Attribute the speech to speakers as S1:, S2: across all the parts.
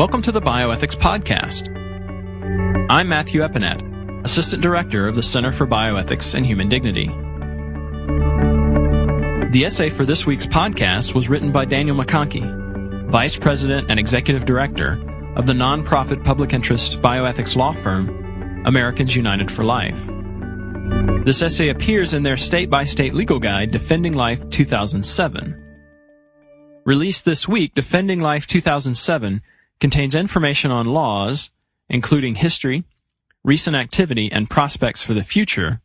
S1: Welcome to the Bioethics Podcast. I'm Matthew Eppinette, Assistant Director of the Center for Bioethics and Human Dignity. The essay for this week's podcast was written by Daniel McConchie, Vice President and Executive Director of the nonprofit public interest bioethics law firm Americans United for Life. This essay appears in their state by state legal guide, Defending Life 2007. Released this week, Defending Life 2007 contains information on laws, including history, recent activity, and prospects for the future,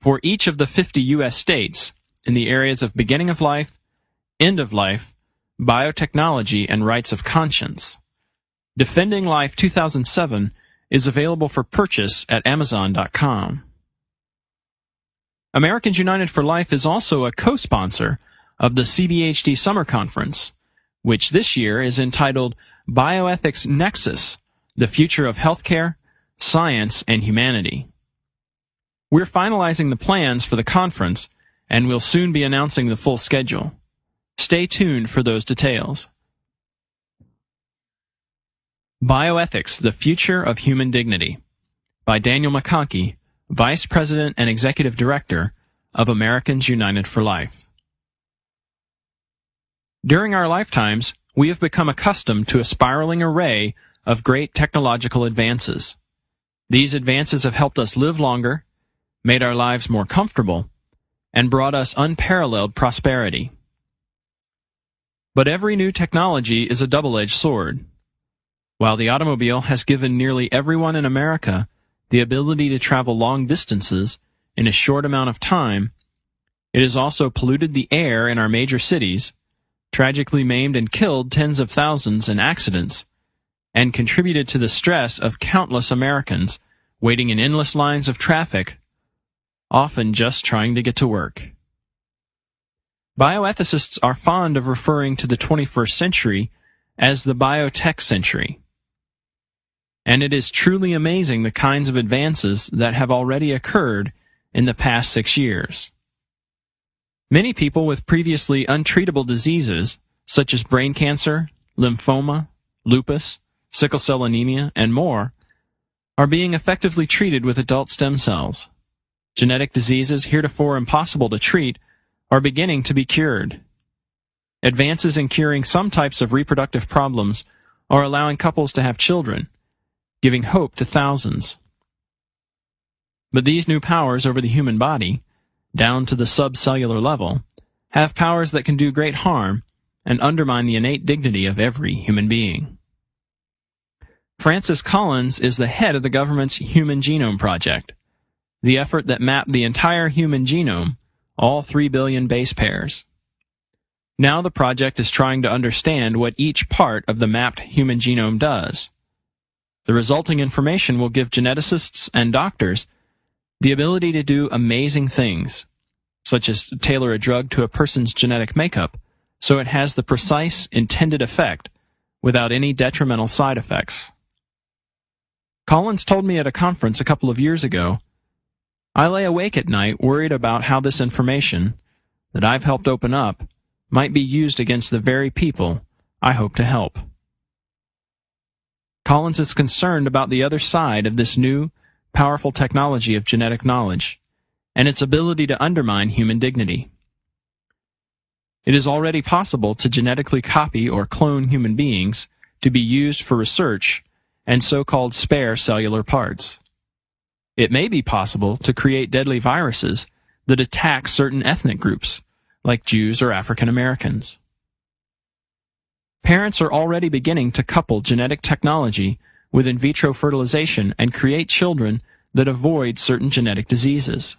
S1: for each of the 50 U.S. states in the areas of beginning of life, end of life, biotechnology, and rights of conscience. Defending Life 2007 is available for purchase at Amazon.com. Americans United for Life is also a co-sponsor of the CBHD Summer Conference, which this year is entitled Bioethics Nexus, the Future of Healthcare, Science, and Humanity. We're finalizing the plans for the conference, and we'll soon be announcing the full schedule. Stay tuned for those details. Bioethics, the Future of Human Dignity by Daniel McConchie, Vice President and Executive Director of Americans United for Life. During our lifetimes, we have become accustomed to a spiraling array of great technological advances. These advances have helped us live longer, made our lives more comfortable, and brought us unparalleled prosperity. But every new technology is a double-edged sword. While the automobile has given nearly everyone in America the ability to travel long distances in a short amount of time, it has also polluted the air in our major cities tragically maimed and killed tens of thousands in accidents, and contributed to the stress of countless Americans waiting in endless lines of traffic, often just trying to get to work. Bioethicists are fond of referring to the 21st century as the biotech century. And it is truly amazing the kinds of advances that have already occurred in the past six years. Many people with previously untreatable diseases, such as brain cancer, lymphoma, lupus, sickle cell anemia, and more, are being effectively treated with adult stem cells. Genetic diseases heretofore impossible to treat are beginning to be cured. Advances in curing some types of reproductive problems are allowing couples to have children, giving hope to thousands. But these new powers over the human body down to the subcellular level, have powers that can do great harm and undermine the innate dignity of every human being. Francis Collins is the head of the government's Human Genome Project, the effort that mapped the entire human genome, all 3 billion base pairs. Now the project is trying to understand what each part of the mapped human genome does. The resulting information will give geneticists and doctors the ability to do amazing things, such as tailor a drug to a person's genetic makeup so it has the precise intended effect without any detrimental side effects. Collins told me at a conference a couple of years ago, I lay awake at night worried about how this information that I've helped open up might be used against the very people I hope to help. Collins is concerned about the other side of this new powerful technology of genetic knowledge, and its ability to undermine human dignity. It is already possible to genetically copy or clone human beings to be used for research and so-called spare cellular parts. It may be possible to create deadly viruses that attack certain ethnic groups, like Jews or African Americans. Parents are already beginning to couple genetic technology with in vitro fertilization and create children that avoid certain genetic diseases.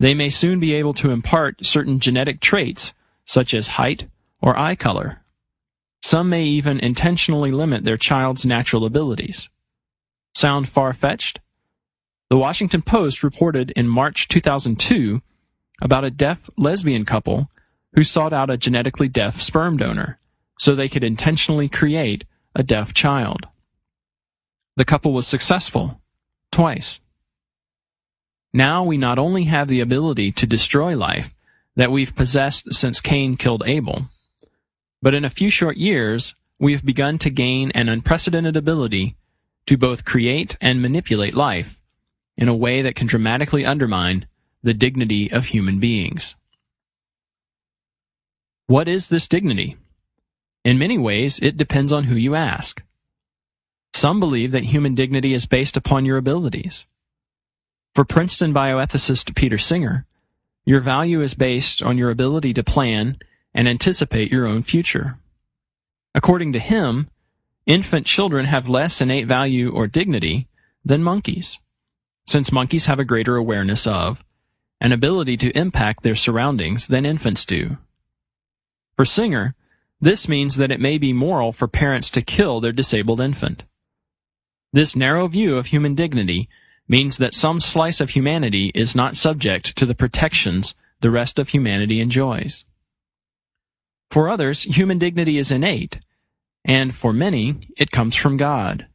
S1: They may soon be able to impart certain genetic traits, such as height or eye color. Some may even intentionally limit their child's natural abilities. Sound far-fetched? The Washington Post reported in March 2002 about a deaf lesbian couple who sought out a genetically deaf sperm donor so they could intentionally create a deaf child. The couple was successful. Twice. Now we not only have the ability to destroy life that we've possessed since Cain killed Abel, but in a few short years, we have begun to gain an unprecedented ability to both create and manipulate life in a way that can dramatically undermine the dignity of human beings. What is this dignity? In many ways, it depends on who you ask. Some believe that human dignity is based upon your abilities. For Princeton bioethicist Peter Singer, your value is based on your ability to plan and anticipate your own future. According to him, infant children have less innate value or dignity than monkeys, since monkeys have a greater awareness of and ability to impact their surroundings than infants do. For Singer, this means that it may be moral for parents to kill their disabled infant. This narrow view of human dignity means that some slice of humanity is not subject to the protections the rest of humanity enjoys. For others, human dignity is innate, and for many, it comes from God.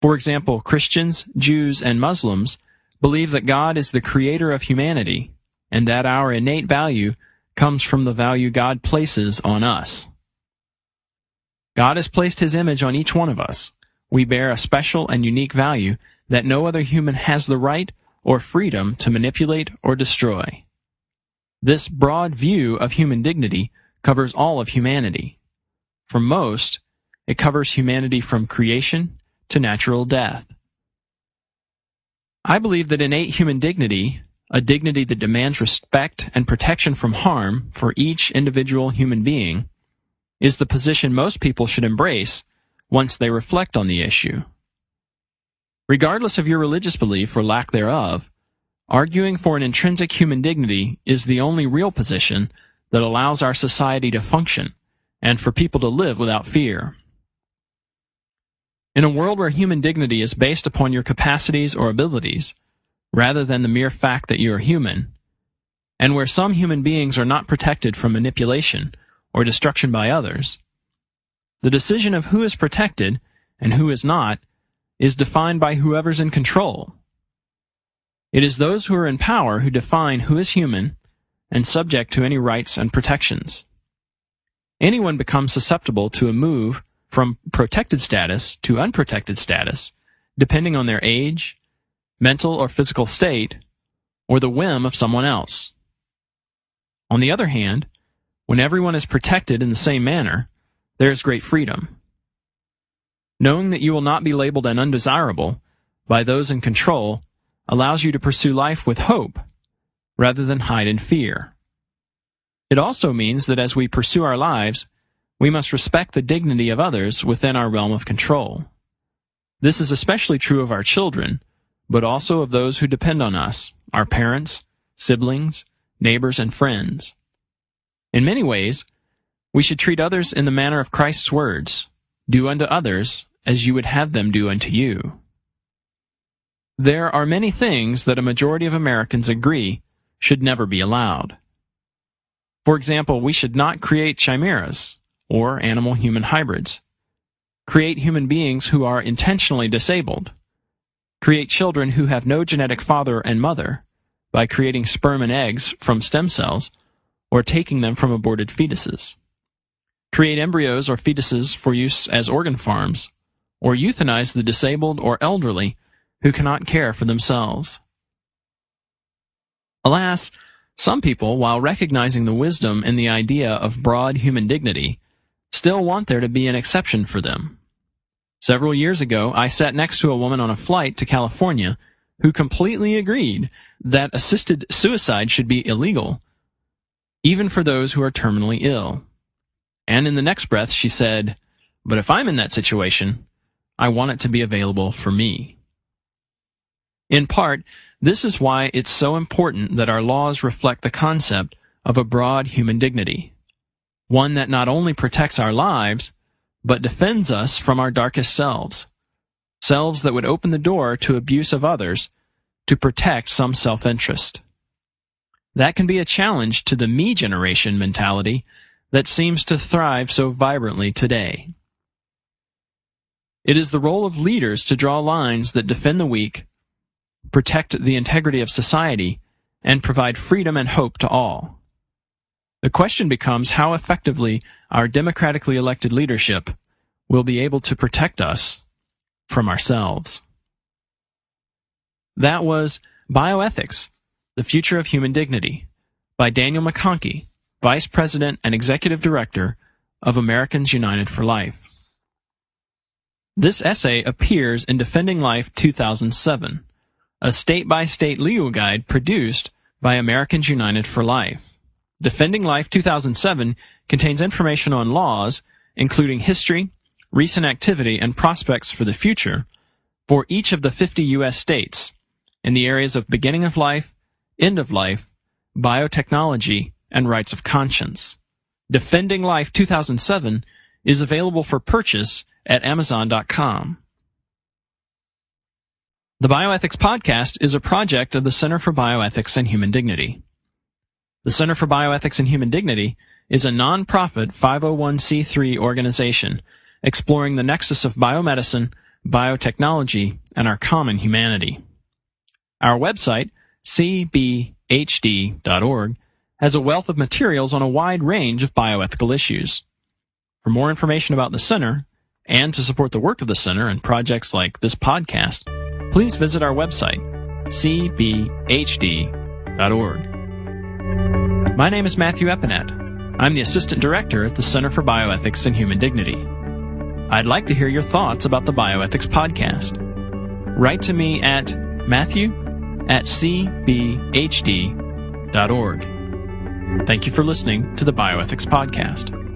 S1: For example, Christians, Jews, and Muslims believe that God is the creator of humanity, and that our innate value comes from the value God places on us. God has placed His image on each one of us, we bear a special and unique value that no other human has the right or freedom to manipulate or destroy. This broad view of human dignity covers all of humanity. For most, it covers humanity from creation to natural death. I believe that innate human dignity, a dignity that demands respect and protection from harm for each individual human being, is the position most people should embrace once they reflect on the issue. Regardless of your religious belief or lack thereof, arguing for an intrinsic human dignity is the only real position that allows our society to function and for people to live without fear. In a world where human dignity is based upon your capacities or abilities, rather than the mere fact that you are human, and where some human beings are not protected from manipulation or destruction by others, the decision of who is protected and who is not is defined by whoever's in control. It is those who are in power who define who is human and subject to any rights and protections. Anyone becomes susceptible to a move from protected status to unprotected status depending on their age, mental or physical state, or the whim of someone else. On the other hand, when everyone is protected in the same manner, there is great freedom. Knowing that you will not be labeled an undesirable by those in control allows you to pursue life with hope rather than hide in fear. It also means that as we pursue our lives, we must respect the dignity of others within our realm of control. This is especially true of our children, but also of those who depend on us, our parents, siblings, neighbors, and friends. In many ways, we should treat others in the manner of Christ's words, do unto others as you would have them do unto you. There are many things that a majority of Americans agree should never be allowed. For example, we should not create chimeras, or animal-human hybrids. Create human beings who are intentionally disabled. Create children who have no genetic father and mother by creating sperm and eggs from stem cells or taking them from aborted fetuses create embryos or fetuses for use as organ farms, or euthanize the disabled or elderly who cannot care for themselves. Alas, some people, while recognizing the wisdom in the idea of broad human dignity, still want there to be an exception for them. Several years ago, I sat next to a woman on a flight to California who completely agreed that assisted suicide should be illegal, even for those who are terminally ill. And in the next breath, she said, But if I'm in that situation, I want it to be available for me. In part, this is why it's so important that our laws reflect the concept of a broad human dignity. One that not only protects our lives, but defends us from our darkest selves. Selves that would open the door to abuse of others to protect some self-interest. That can be a challenge to the me generation mentality that seems to thrive so vibrantly today. It is the role of leaders to draw lines that defend the weak, protect the integrity of society, and provide freedom and hope to all. The question becomes how effectively our democratically elected leadership will be able to protect us from ourselves. That was Bioethics, The Future of Human Dignity by Daniel McConchie, Vice President and Executive Director of Americans United for Life. This essay appears in Defending Life 2007, a state-by-state legal guide produced by Americans United for Life. Defending Life 2007 contains information on laws, including history, recent activity, and prospects for the future for each of the 50 U.S. states in the areas of beginning of life, end of life, biotechnology, and rights of conscience. Defending Life 2007 is available for purchase at Amazon.com. The Bioethics Podcast is a project of the Center for Bioethics and Human Dignity. The Center for Bioethics and Human Dignity is a nonprofit 501c3 organization exploring the nexus of biomedicine, biotechnology, and our common humanity. Our website, cbhd.org, has a wealth of materials on a wide range of bioethical issues. For more information about the Center, and to support the work of the Center and projects like this podcast, please visit our website, cbhd.org. My name is Matthew Eppinette. I'm the Assistant Director at the Center for Bioethics and Human Dignity. I'd like to hear your thoughts about the Bioethics Podcast. Write to me at matthew at cbhd.org. Thank you for listening to the Bioethics Podcast.